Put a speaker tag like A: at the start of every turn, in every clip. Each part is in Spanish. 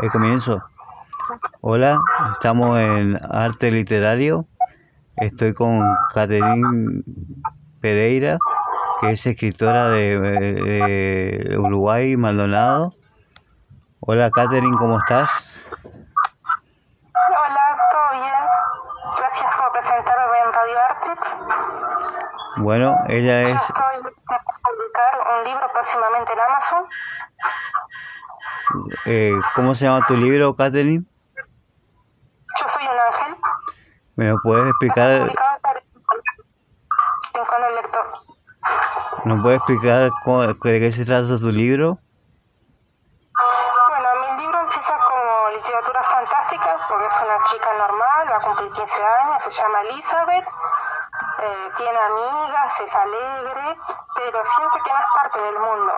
A: el comienzo. Hola, estamos en Arte Literario. Estoy con Catherine Pereira, que es escritora de, Uruguay, Maldonado. Hola Catherine, ¿cómo estás?
B: Hola, todo bien. Gracias por presentarme en Radio Artix.
A: Bueno, ella es...
B: estoy publicar un libro próximamente en Amazon.
A: Eh, ¿Cómo se llama tu libro, Catherine?
B: Yo soy un ángel.
A: ¿Me lo puedes explicar?
B: el lector.
A: ¿Nos puedes explicar de qué se trata tu libro?
B: Bueno, mi libro empieza como literatura fantástica, porque es una chica normal, va a cumplir 15 años, se llama Elizabeth, eh, tiene amigas, es alegre, pero siente que no es parte del mundo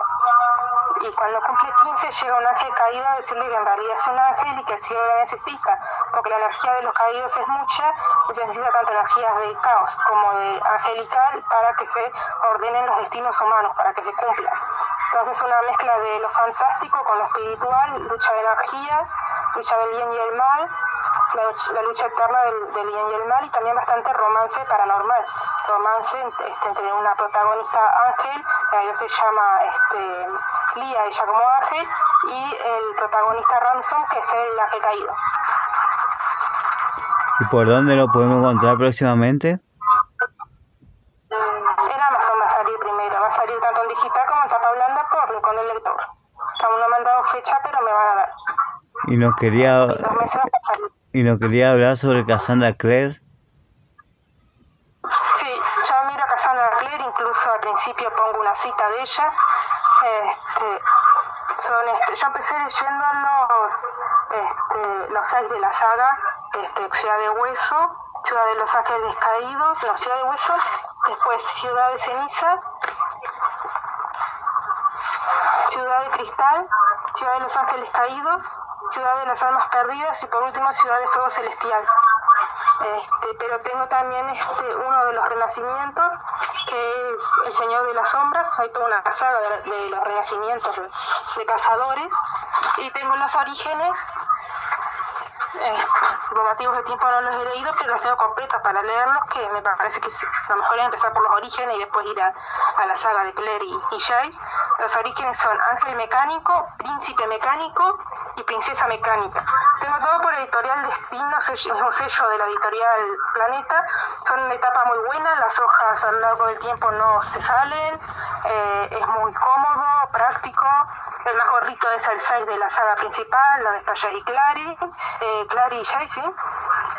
B: y cuando cumple 15 llega un ángel caído a decirle que en realidad es un ángel y que el cielo lo necesita, porque la energía de los caídos es mucha y se necesita tanto energías del caos como de angelical para que se ordenen los destinos humanos, para que se cumplan. Entonces una mezcla de lo fantástico con lo espiritual, lucha de energías, lucha del bien y el mal, la, lucha eterna del, bien y el mal y también bastante romance paranormal, romance este, entre una protagonista ángel, ella se llama este, Ángel, y el protagonista Ransom, que es el ángel caído.
A: ¿Y por dónde lo podemos encontrar próximamente?
B: En Amazon va a salir primero, va a salir tanto en digital como en tapa blanda por con el lector. Aún no me han dado fecha, pero me van a dar.
A: Y nos quería, y nos quería hablar sobre Cassandra Clare.
B: Sí, yo miro a Cassandra Clare, incluso al principio pongo una cita de ella, este, son este, yo empecé leyendo los este, los seis de la saga este, Ciudad de Hueso, Ciudad de los Ángeles Caídos, no, Ciudad de Hueso, después Ciudad de Ceniza, Ciudad de Cristal, Ciudad de los Ángeles Caídos, Ciudad de las Almas Perdidas y por último Ciudad de Fuego Celestial. Este, pero tengo también este, uno de los renacimientos, que es El Señor de las Sombras, hay toda una saga de, los renacimientos de, cazadores, y tengo los orígenes, por motivos de tiempo no los he leído, pero los tengo completos para leerlos, que me parece que lo mejor es empezar por los orígenes y después ir a, la saga de Claire y, y. Los orígenes son Ángel Mecánico, Príncipe Mecánico y Princesa Mecánica. Todo por editorial Destino, es un sello de la editorial Planeta. Son una etapa muy buena, las hojas a lo largo del tiempo no se salen, eh, es muy cómodo, práctico. El más gordito es el 6 de la saga principal, donde está Jay y Clary, eh, Clary y Jay, sí.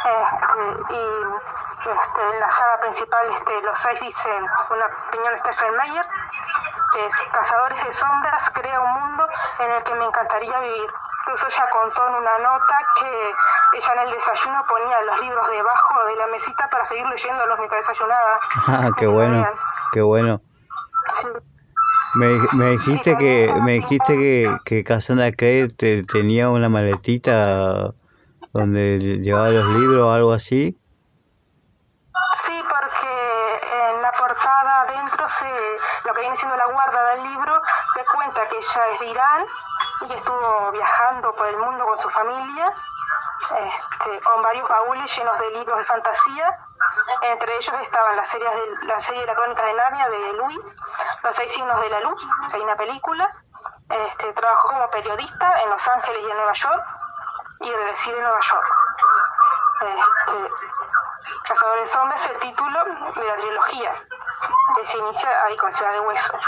B: Este, y este, en la saga principal este, los seis dicen una opinión de Stephen Meyer, es Cazadores de Sombras, crea un mundo en el que me encantaría vivir. Incluso ella contó en una nota que ella en el desayuno ponía los libros debajo de la mesita para seguir leyéndolos mientras desayunaba.
A: Ah, qué bueno, qué bueno. Me, me dijiste que me dijiste que, que Cassandra te, tenía una maletita donde llevaba los libros o algo así.
B: Sí, porque en la portada adentro se lo que viene siendo la guarda del libro se cuenta que ella es de Irán y estuvo viajando por el mundo con su familia, este, con varios baúles llenos de libros de fantasía. Entre ellos estaban las series de, la serie de la crónica de Narnia de Luis, Los seis signos de la luz, que hay una película. Este, trabajó como periodista en Los Ángeles y en Nueva York y en Nueva York. Este, Cazadores Hombres es el título de la trilogía, que se inicia ahí con Ciudad de Hueso.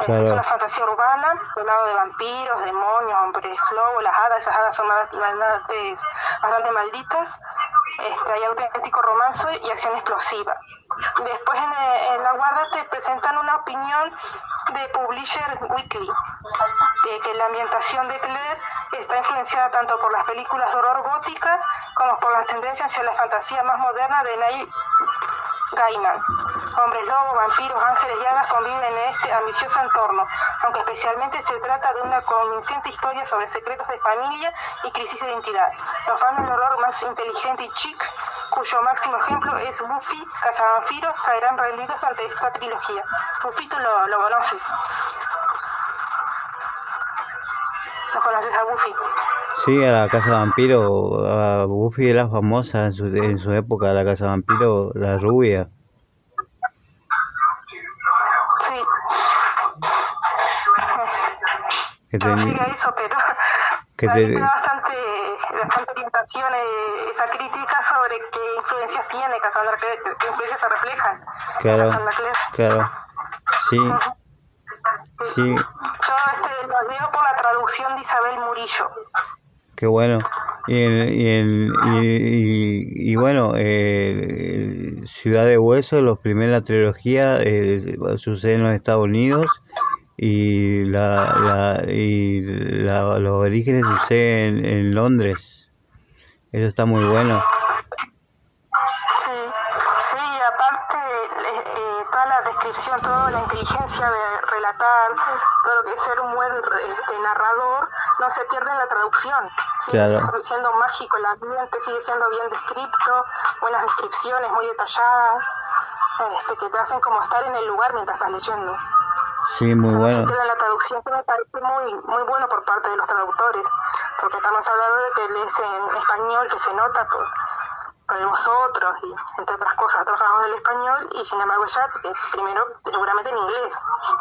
B: Es una fantasía urbana, un lado de vampiros, demonios, hombres lobos, las hadas, esas hadas son bastante, bastante malditas. Este, hay auténtico romance y acción explosiva. Después en, la guarda te presentan una opinión de Publisher Weekly, de que la ambientación de Claire está influenciada tanto por las películas de horror góticas como por las tendencias hacia la fantasía más moderna de Neil Gaiman. Hombres lobo, vampiros, ángeles y hadas conviven en este ambicioso entorno, aunque especialmente se trata de una convincente historia sobre secretos de familia y crisis de identidad. Los fans del horror más inteligente y chic, cuyo máximo ejemplo es Buffy, cazavampiros, caerán rendidos ante esta trilogía. Buffy tú lo, lo conoces. ¿No conoces a Buffy?
A: Sí, a la Casa Vampiro, a Buffy era famosa en su, en su época, la Casa Vampiro, la rubia. Que
B: llegué a eso, pero
A: que te-
B: da bastante, bastante orientación eh, esa crítica sobre qué influencias tiene Cassandra Clare, qué influencias se reflejan en
A: Claro.
B: Cassandra Clare.
A: claro, sí, sí,
B: Yo este, lo veo por la traducción de Isabel Murillo.
A: qué bueno. Y, en- y, en- y, y- y bueno, eh, Ciudad de Hueso, la primera trilogía, eh, sucede en los Estados Unidos y, la, la, y la- los orígenes suceden en, en Londres. Eso está muy bueno.
B: Sí, sí, y aparte eh, eh, toda la descripción, toda la inteligencia de relatar, todo lo que es ser un buen este, narrador, no se pierde en la traducción. Sigue
A: Claro.
B: siendo mágico el ambiente, sigue siendo bien descrito, buenas descripciones muy detalladas, este, que te hacen como estar en el lugar mientras estás leyendo.
A: Sí, muy bueno.
B: la traducción, que me parece muy, muy bueno por parte de los traductores, porque estamos hablando de que lees en español, que se nota por, por vosotros y entre otras cosas trabajamos el español y sin embargo ya eh, primero seguramente en inglés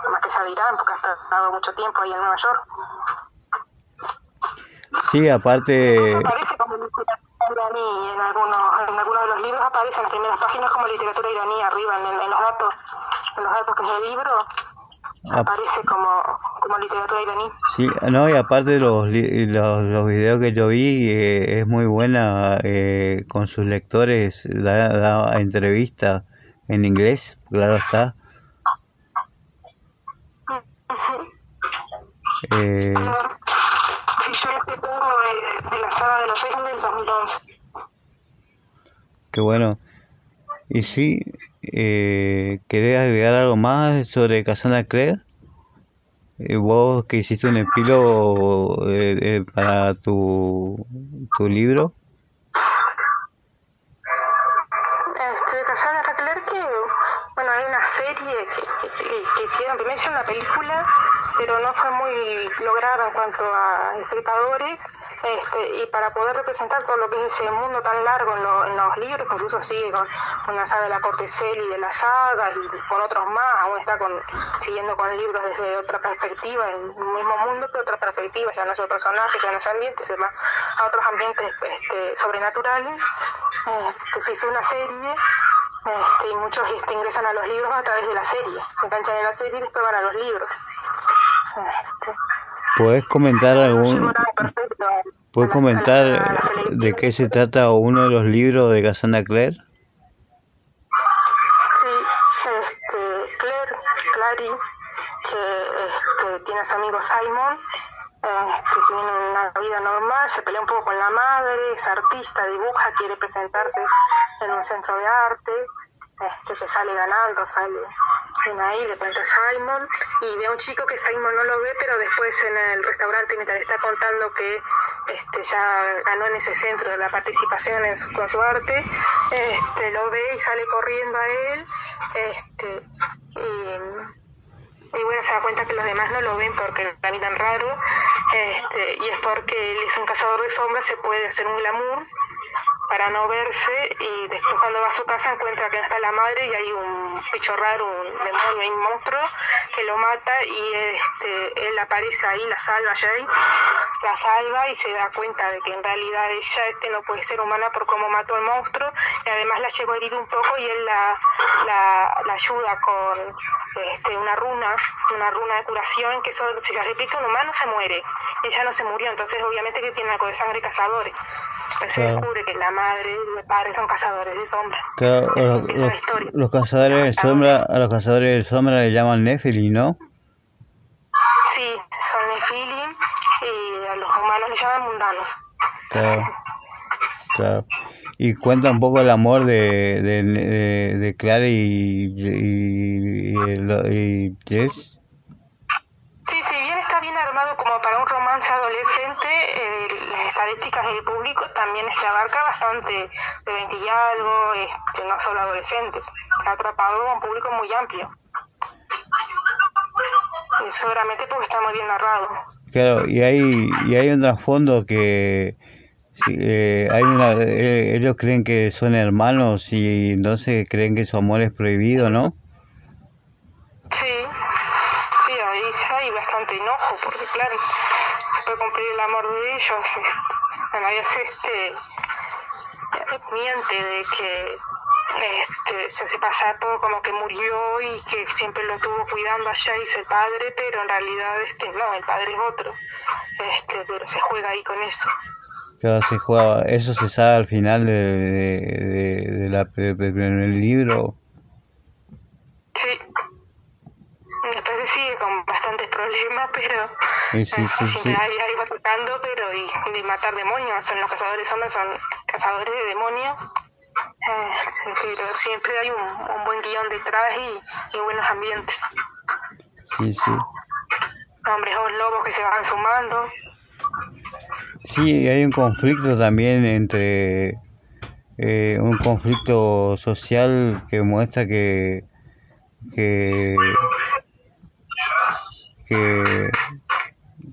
B: más que ya dirán porque has estado mucho tiempo ahí en Nueva York
A: Sí, aparte,
B: eso aparece como literatura iraní en algunos en algunos de los libros aparece en las primeras páginas como literatura iraní arriba en, en los datos en los datos que es el libro aparece como como literatura iraní
A: Sí, no, y aparte los, los, los videos que yo vi, eh, es muy buena eh, con sus lectores, da, da entrevista en inglés, claro está. Eh,
B: Sí, yo es que tengo de, de la saga de los seis del 2011.
A: qué bueno. Y sí, eh, ¿querés agregar algo más sobre Cassandra Clare? Eh, vos que hiciste un epílogo eh, eh, para tu, tu libro.
B: Este, Clare que, bueno, hay una serie que, que- que hicieron, primero hicieron una película, pero no fue muy lograda en cuanto a espectadores, este, y para poder representar todo lo que es ese mundo tan largo en, lo- en los libros, incluso sigue con, la saga de la corte Celi de la saga, y con otros más, aún está con, siguiendo con libros desde otra perspectiva, en el mismo mundo, pero otra perspectiva, ya no es el personaje, ya no es ambiente, se va a otros ambientes este, sobrenaturales. Este, se hizo una serie este, y muchos este, ingresan a los libros a través de la serie, se enganchan en la serie y después van a los libros. Este,
A: ¿Puedes comentar algún, ¿Puedes comentar de qué se trata uno de los libros de Cassandra Clare?
B: Sí, este, Claire, Clary, que este, tiene a su amigo Simon, este, tiene una vida normal, se pelea un poco con la madre, es artista, dibuja, quiere presentarse en un centro de arte, este, que sale ganando, sale ahí, de repente Simon, y ve a un chico que Simon no lo ve, pero después en el restaurante, mientras le está contando que este, ya ganó en ese centro la participación en su, con arte, este, lo ve y sale corriendo a él, este, y, y bueno, se da cuenta que los demás no lo ven porque la miran raro, este, y es porque él es un cazador de sombras, se puede hacer un glamour para no verse y después cuando va a su casa encuentra que está la madre y hay un bicho raro, un demonio, un monstruo que lo mata y este él aparece ahí, la salva Jace, la salva y se da cuenta de que en realidad ella este no puede ser humana por cómo mató al monstruo y además la llegó a herir un poco y él la, ayuda con este, una runa, una runa de curación que solo si se repite un humano se muere. Ella no se murió, entonces obviamente que tiene algo de sangre cazadores. Se
A: Claro.
B: descubre que la madre y el padre son cazadores de sombra.
A: Claro,
B: Así
A: los, los-
B: historia.
A: los cazadores de sombra, a los cazadores de sombra le llaman Nephilim, ¿no?
B: Sí, son Nephilim y a los humanos les llaman mundanos.
A: Claro, claro. Y cuenta un poco el amor de, de, de, de Clara y, y, y, y Jess.
B: Sí, si bien está bien armado como para un romance adolescente, eh, las estadísticas del público también este, abarca bastante de 20 y algo, este, no solo adolescentes. Ha atrapado a un público muy amplio. Y seguramente porque está muy bien narrado.
A: Claro, y hay, y hay un trasfondo que eh, hay una, eh, ellos creen que son hermanos y entonces creen que su amor es prohibido, ¿no?
B: Sí, sí, ahí hay bastante enojo, porque claro, se puede cumplir el amor de ellos. Además, este, miente de que este, se hace pasar por como que murió y que siempre lo estuvo cuidando allá y es el padre, pero en realidad este no, el padre es otro. Este, pero se juega ahí con eso.
A: Claro, se juega, eso se sabe al final de, de, de la, del libro.
B: Sí. Después se sigue con problemas, pero
A: Sí, sí, sí,
B: siempre
A: sí.
B: hay algo tocando, pero y matar demonios. Son los cazadores hombres, son cazadores de demonios. Eh, pero siempre hay un, un buen guion detrás y, y buenos ambientes.
A: Sí, sí.
B: Hombres o lobos que se van sumando.
A: Sí, hay un conflicto también entre eh, un conflicto social que muestra que que que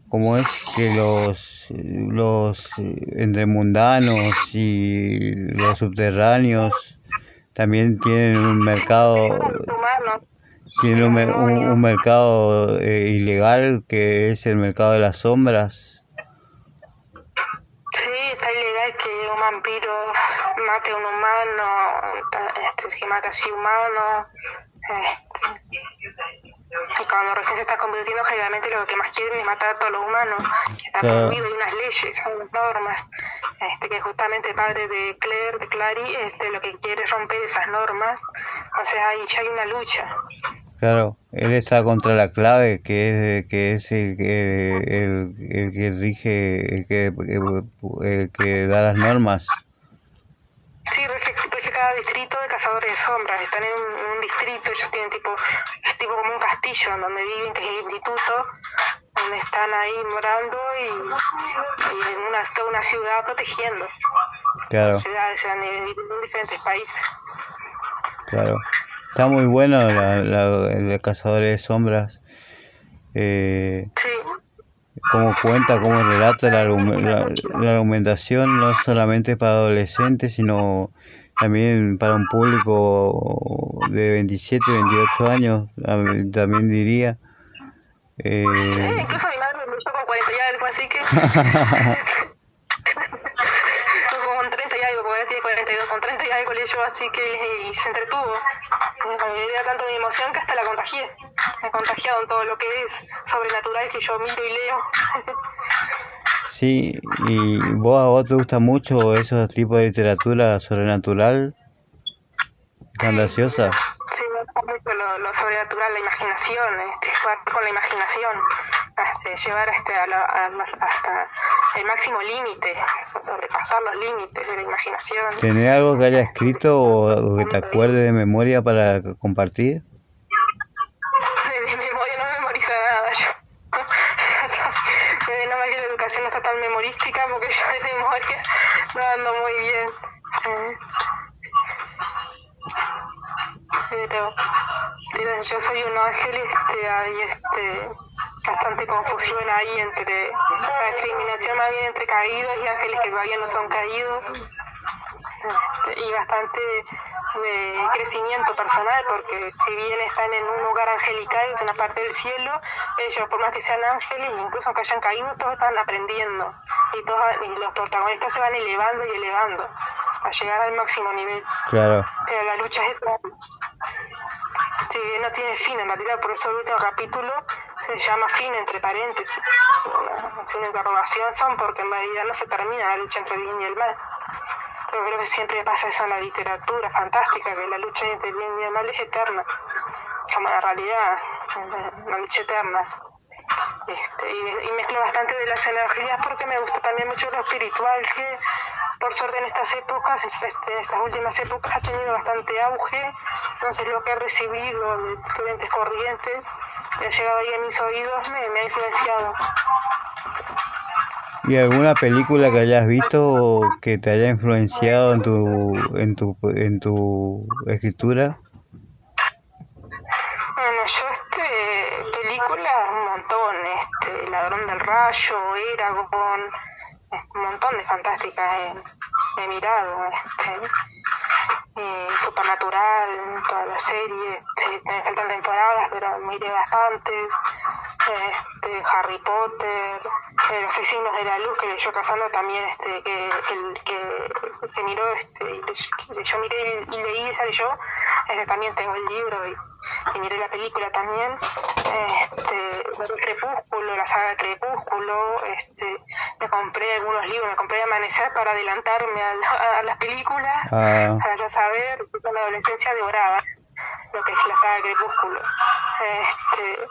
A: como es que los los entre mundanos y los subterráneos también tienen un mercado tienen un, mer- un- un mercado eh, ilegal que es el mercado de las sombras
B: Sí, está ilegal que un vampiro mate a un humano, este, que mate así humanos. Este, y cuando recién se está convirtiendo, generalmente lo que más quieren es matar a todos los humanos. Está prohibido, hay unas leyes, hay unas normas. Este, que justamente el padre de Claire, de Clary, este, lo que quiere es romper esas normas. O sea, ahí ya hay una lucha.
A: Claro, él está contra la clave, que es, que es el, que- el, el que rige, el que, el, que da las normas.
B: Sí, rige cada distrito de cazadores de sombras. Están en un, en un distrito, ellos tienen tipo, es tipo como un castillo en donde viven, que es el instituto, donde están ahí morando y, y en una, toda una ciudad protegiendo.
A: Claro,
B: Ciudades, en, en diferentes países.
A: claro. Está muy bueno la, la, el Cazador de Sombras. Eh,
B: Sí,
A: cómo cuenta, cómo relata la, argum- la, la argumentación, no solamente para adolescentes, sino también para un público de 27, 28 años, también diría. Eh,
B: sí, incluso mi madre me leyó con 40 y algo, así que... con 30 y algo, porque ahora tiene 42, con 30 y algo leyó, así que y se entretuvo. Me da tanto mi emoción que hasta la contagié. Me he contagiado en todo lo que es sobrenatural que yo miro y leo.
A: Sí, y vos a vos te gusta mucho esos tipos de literatura sobrenatural, fantasiosa.
B: Sí, me gusta mucho lo, lo sobrenatural, la imaginación, este, jugar con la imaginación, este, llevar este, a la- a la- hasta el máximo límite, so- sobrepasar los límites de la imaginación.
A: ¿Tenés algo que haya escrito o, o que te acuerdes de memoria para compartir?
B: De mi memoria no memorizo nada yo. Me no está tan memorística porque yo de memoria no ando muy bien. Pero, pero yo soy un ángel, este, hay este, bastante confusión ahí entre la discriminación más bien entre caídos y ángeles que todavía no son caídos. Este, y bastante de crecimiento personal, porque si bien están en un lugar angelical, en una parte del cielo, ellos, por más que sean ángeles, incluso aunque hayan caído, todos están aprendiendo y, todos, y los protagonistas se van elevando y elevando a llegar al máximo nivel.
A: Claro,
B: Pero la lucha es eterna. Sí, no tiene fin, en realidad, por eso el último capítulo se llama fin entre paréntesis. Una, es una interrogación son porque en realidad no se termina la lucha entre el bien y el mal. Creo que siempre pasa eso en la literatura fantástica, que la lucha entre bien y el mal es eterna. Como la realidad, una lucha eterna. Este, y, y mezclo bastante de las energías porque me gusta también mucho lo espiritual que por suerte en estas épocas, es- este, estas últimas épocas ha tenido bastante auge, entonces lo que he recibido de diferentes corrientes que ha llegado ahí a mis oídos me, me ha influenciado.
A: ¿Y alguna película que hayas visto que te haya influenciado en tu, en tu, en tu escritura?
B: Bueno, yo este películas un montón, este, ladrón del rayo, Eragon, un montón de fantásticas he, mirado. Este, y Supernatural, toda la serie, este, me faltan temporadas, pero miré bastantes. Este, Harry Potter, eh, Los Asesinos de la Luz, que leyó Casando también, este, que, que, que, miró, este, y yo miré y leí, esa leyó, este, también tengo el libro y, y miré la película también. Este, Crepúsculo, la saga Crepúsculo, este, me compré algunos libros, me compré Amanecer para adelantarme a, las películas, ah. para ya saber, en la adolescencia devoraba lo que es la saga Crepúsculo. Este,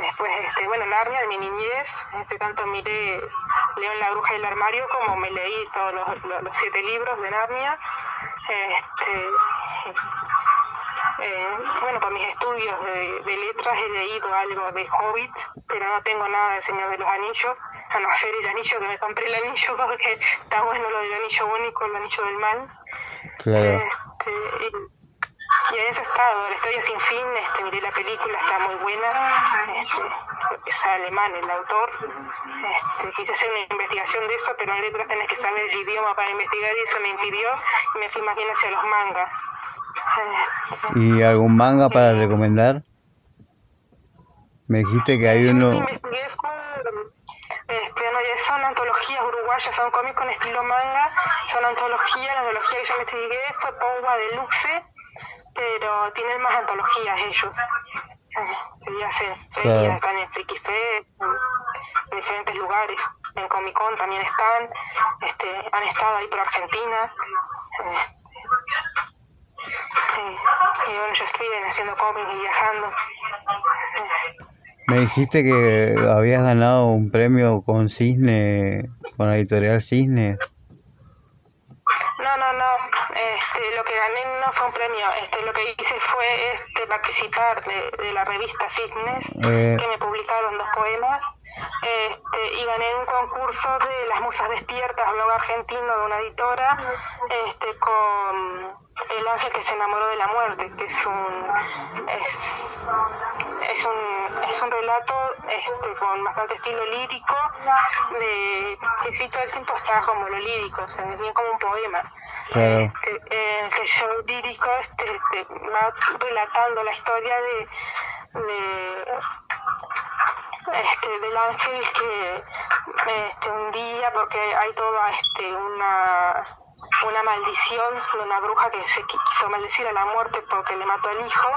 B: después, este, bueno, Narnia de mi niñez, este, tanto miré León la bruja y el armario como me leí todos los, los, siete libros de Narnia. Este, eh, bueno, para mis estudios de, letras he leído algo de Hobbit, pero no tengo nada de Señor de los Anillos, a no ser el anillo que me compré el anillo porque está bueno lo del anillo único, el anillo del mal. Claro. Este, y, en ese estado, la historia sin fin, este, miré la película, está muy buena, este, es alemán el autor, este, quise hacer una investigación de eso, pero en letras tenés que saber el idioma para investigar y eso me impidió y me fui más bien hacia los mangas.
A: ¿Y algún manga para recomendar? Me dijiste que hay uno...
B: Este, son antologías uruguayas, son cómics con estilo manga, son antologías, la antología que yo me investigué fue Pouba Deluxe, pero tienen más antologías ellos. Ya hacen ferias, están en Friki Fe, en, diferentes lugares, en Comic Con también están, este, han estado ahí por Argentina. Eh, y bueno, yo estoy haciendo cómics y viajando.
A: Me dijiste que habías ganado un premio con Cisne, con la editorial Cisne.
B: Fue un premio. Este, lo que hice fue este, participar de, la revista Cisnes, eh. que me publicaron dos poemas. Este, y gané un concurso de Las Musas Despiertas, blog argentino de una editora, este, con el ángel que se enamoró de la muerte, que es un es, es un es un relato este con bastante estilo lírico de que sí todo el tiempo está como lo lírico, o sea, es bien como un poema. Este, el que yo lírico este, este, va relatando la historia de, este, del ángel que este, un día, porque hay toda este, una una maldición de una bruja que se quiso maldecir a la muerte porque le mató al hijo,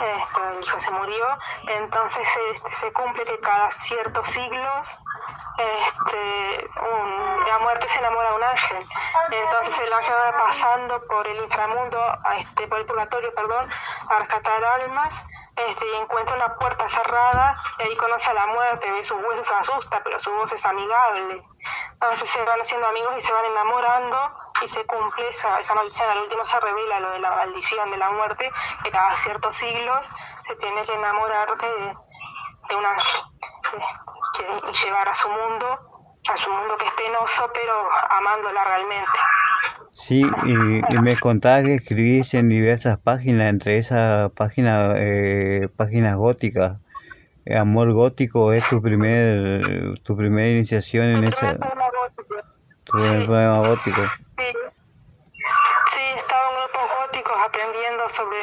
B: este, el hijo se murió, entonces este, se cumple que cada ciertos siglos este, la muerte se enamora de un ángel, entonces el ángel va pasando por el inframundo, este, por el purgatorio, perdón, a rescatar almas este, y encuentra una puerta cerrada y ahí conoce a la muerte, ve sus huesos, se asusta, pero su voz es amigable. Entonces se van haciendo amigos y se van enamorando y se cumple esa, esa maldición. Al último se revela lo de la maldición de la muerte, que cada ciertos siglos se tiene que enamorar de, de un ángel y llevar a su mundo, a su mundo que es penoso, pero amándola realmente.
A: Sí, y, me contabas que escribís en diversas páginas, entre esas páginas, eh, páginas góticas. Amor gótico es tu primer, tu primera iniciación en esa. Tu primer
B: poema gótico. Sí. sí, estaba en grupos góticos aprendiendo sobre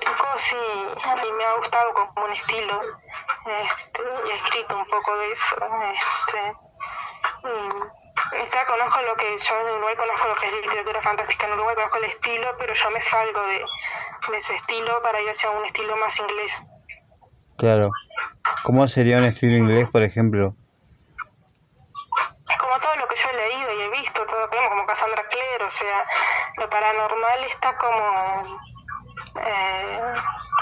B: góticos y, y me ha gustado como un estilo. Este, y he escrito un poco de eso. Este, ya conozco lo que yo en Uruguay conozco lo que es literatura fantástica en Uruguay, conozco el estilo, pero yo me salgo de, ese estilo para ir hacia un estilo más inglés.
A: Claro. ¿Cómo sería un estilo inglés, por ejemplo?
B: Como todo lo que yo he leído y he visto, todo como Cassandra Clare, o sea, lo paranormal está como eh,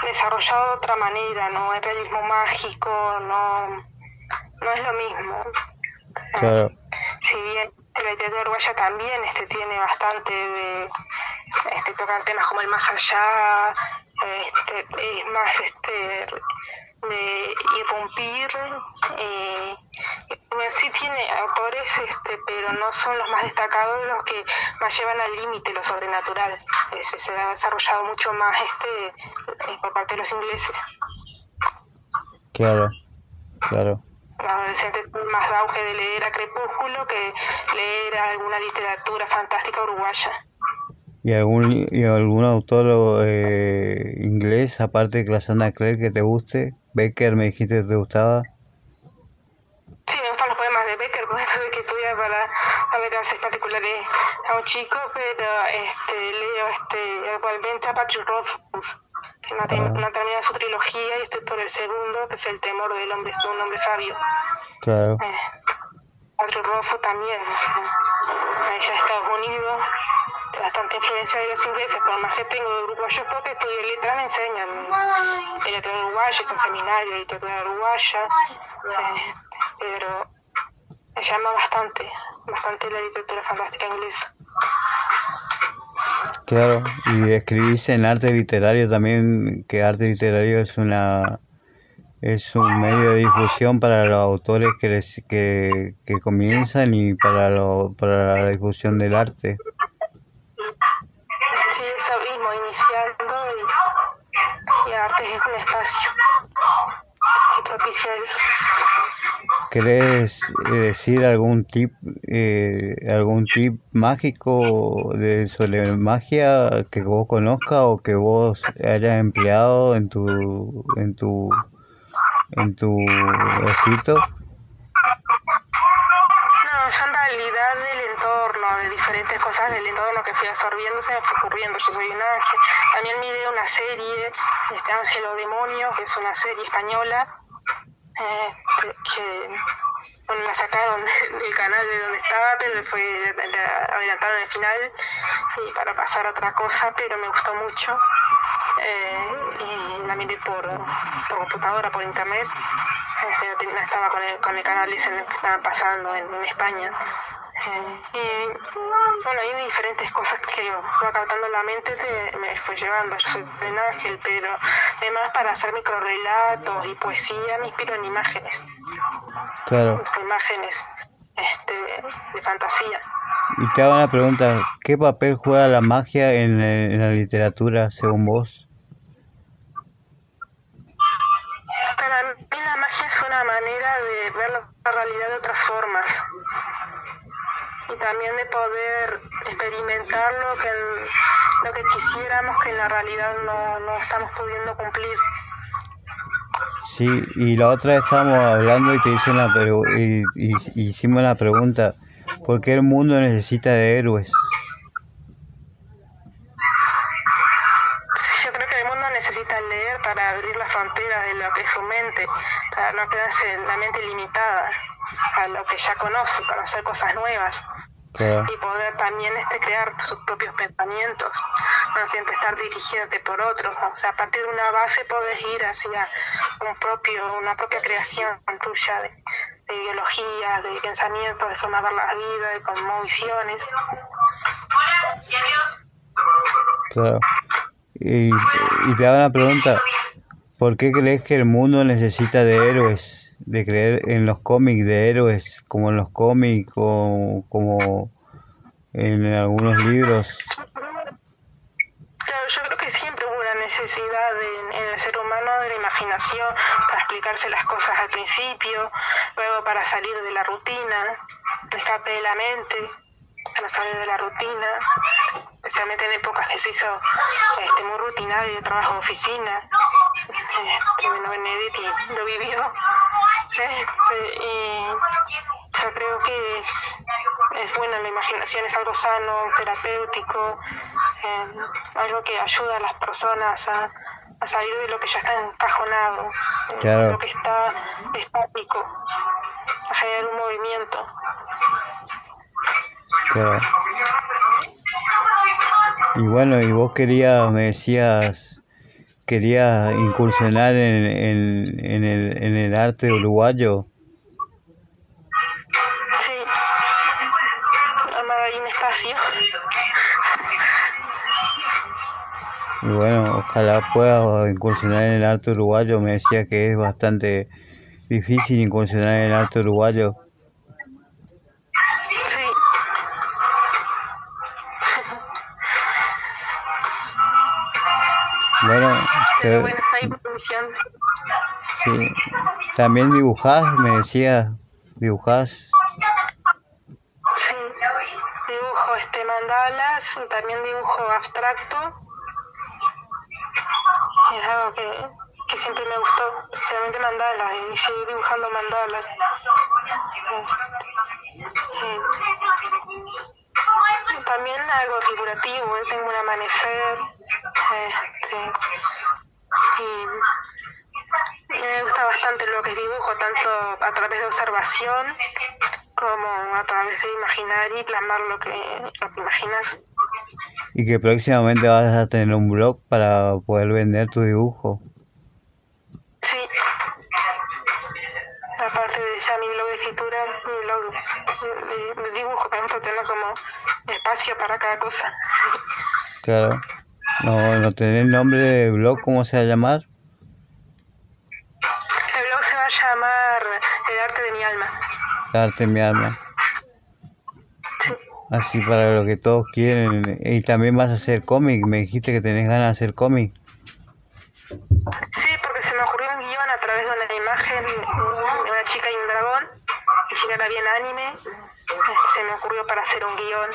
B: desarrollado de otra manera, no el realismo mágico, no, no es lo mismo. Claro si bien la literatura uruguaya también este, tiene bastante de este, tocar temas como el más allá, este, es más este, de irrumpir. Eh, sí tiene autores, este, pero no son los más destacados los que más llevan al límite lo sobrenatural. se ha desarrollado mucho más este eh, por parte de los ingleses.
A: Claro, claro.
B: los adolescentes más auge de leer a Crepúsculo que leer alguna literatura fantástica uruguaya.
A: ¿Y algún, y algún autor eh, inglés, aparte de Cassandra Clare, que te guste? Becker, me dijiste que te gustaba.
B: Sí, me gustan los poemas de Becker, por eso tuve que estudiar para darle clases particulares a un chico, pero este, leo este, actualmente a Patrick Rothfuss, que no, tiene, no termina su trilogía y estoy por el segundo, que es El temor del hombre, de un hombre sabio.
A: Claro.
B: Eh, Patrick Rothfuss también, sea, allá Estados Unidos, bastante influencia de los ingleses, por más que tengo de uruguayos porque estudié letras, me enseñan literatura uruguaya, es un seminario de literatura uruguaya, eh, pero me llama bastante, bastante la literatura fantástica inglesa.
A: Claro, y escribís en arte literario también, que arte literario es una es un medio de difusión para los autores que, les, que, que comienzan y para, lo, para la difusión del arte.
B: Sí, eso mismo, iniciando y, y arte es un espacio
A: ¿Querés eh, decir algún tip, eh, algún tip mágico de sobre magia que vos conozcas o que vos hayas empleado en tu en tu en tu escrito?
B: No, yo en realidad del entorno, de diferentes cosas del entorno que fui absorbiendo, se me fue ocurriendo. Yo soy un ángel. También miré una serie, este Ángel o Demonio, que es una serie española, eh, que bueno, la sacaron del canal de donde estaba, pero fue adelantaron el final y para pasar a otra cosa, pero me gustó mucho. Eh, y la miré por, por computadora, por internet. No estaba con el, con el canal ese que estaban pasando en España. Eh, y bueno, hay diferentes cosas que va captando la mente, te, me fue llevando. Yo soy un ángel, pero además para hacer microrelatos y poesía me inspiro en imágenes.
A: Claro.
B: Imágenes este, de fantasía.
A: Y te hago una pregunta, ¿qué papel juega la magia en, en la literatura según vos?
B: También de poder experimentar lo que, lo que quisiéramos que en la realidad no, no estamos pudiendo cumplir.
A: Sí, y la otra estábamos hablando y te hice una y, y hicimos la pregunta, ¿por qué el mundo necesita de héroes?
B: Sí, yo creo que el mundo necesita leer para abrir las fronteras de lo que es su mente, para no quedarse en la mente limitada a lo que ya conoce, para hacer cosas nuevas
A: Claro.
B: y poder también este crear sus propios pensamientos, no siempre estar dirigiéndote por otros, o sea, a partir de una base podés ir hacia un propio, una propia creación tuya de, de de pensamientos, de forma de ver la vida, de conmociones.
A: Claro. Y, y te hago una pregunta, ¿por qué crees que el mundo necesita de héroes? De creer en los cómics de héroes, como en los cómics o como en algunos libros.
B: Claro, yo creo que siempre hubo una necesidad en, el ser humano de la imaginación para explicarse las cosas al principio, luego para salir de la rutina, de escape de la mente, para salir de la rutina, especialmente en épocas que se hizo este, muy rutinario el trabajo de oficina. Este, bueno, Benedetti lo vivió. Este, y yo creo que es, es buena la imaginación, es algo sano, terapéutico, eh, algo que ayuda a las personas a, a salir de lo que ya está encajonado, lo que está estático, a generar un movimiento.
A: Claro. Y bueno, y vos querías, me decías, querías incursionar en, en, en, el, en el arte uruguayo. Y bueno, ojalá puedas incursionar en el arte uruguayo. Me decía que es bastante difícil incursionar en el arte uruguayo.
B: Sí.
A: Bueno,
B: Pero
A: te,
B: bueno, misión.
A: sí, también dibujás, me decía, dibujás.
B: Sí, dibujo este mandalas, también dibujo abstracto. Es algo que, que siempre me gustó, especialmente mandalas, inicié dibujando mandalas. También algo figurativo, ¿eh? tengo un amanecer, este, y me gusta bastante lo que dibujo, tanto a través de observación como a través de imaginar y plasmar lo que, lo que imaginas.
A: Y que próximamente vas a tener un blog para poder vender tu dibujo.
B: Sí. Aparte de ya mi blog de escritura, mi blog de, dibujo, me gusta tener como espacio para cada cosa.
A: Claro. No, no tenés nombre de blog, ¿cómo se va a llamar?
B: El blog se va a llamar El arte de mi alma.
A: El arte de mi alma.
B: Sí.
A: Así para lo que todos quieren. Y también vas a hacer cómic. Me dijiste que tenés ganas de hacer cómic.
B: Sí, porque se me ocurrió un guion a través de una imagen de una chica y un dragón. Y si era bien anime, se me ocurrió para hacer un guion.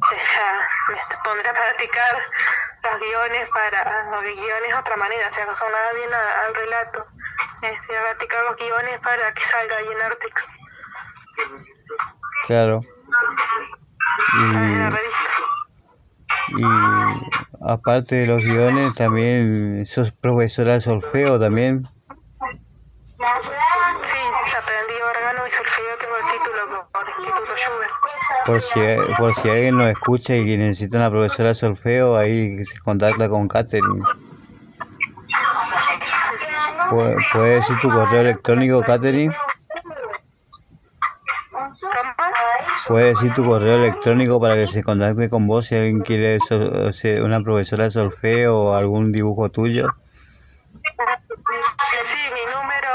B: Ya me pondré a practicar los guiones para los guiones otra manera, o sea, no son nada bien al relato. Este, a practicar los guiones para que salga ahí en Artix.
A: Claro.
B: Y, la revista.
A: y aparte de los guiones, también sos profesora de solfeo también.
B: Sí, aprendí órgano y solfeo, tengo el título por el Instituto Schubert.
A: Por si, por si alguien nos escucha y necesita una profesora de solfeo, ahí se contacta con Catherine. ¿Puede, ¿Puede decir tu correo electrónico, Catherine? Puede decir tu correo electrónico para que se contacte con vos si alguien quiere ser una profesora de solfeo o algún dibujo tuyo.
B: Sí, mi número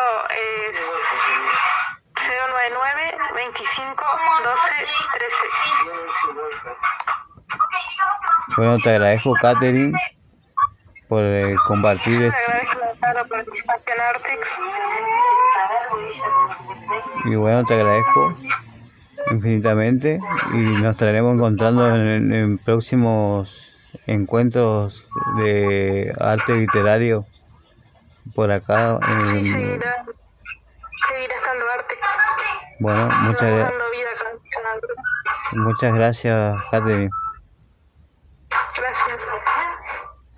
B: es 099 25 12 13.
A: Bueno, te agradezco, Catherine, por eh, compartir.
B: Artix.
A: Y bueno, te agradezco infinitamente y nos estaremos encontrando en, en próximos encuentros de arte literario por acá. En...
B: Sí, seguirá, seguirá estando Artex.
A: Bueno, muchas, muchas gracias, Catherine.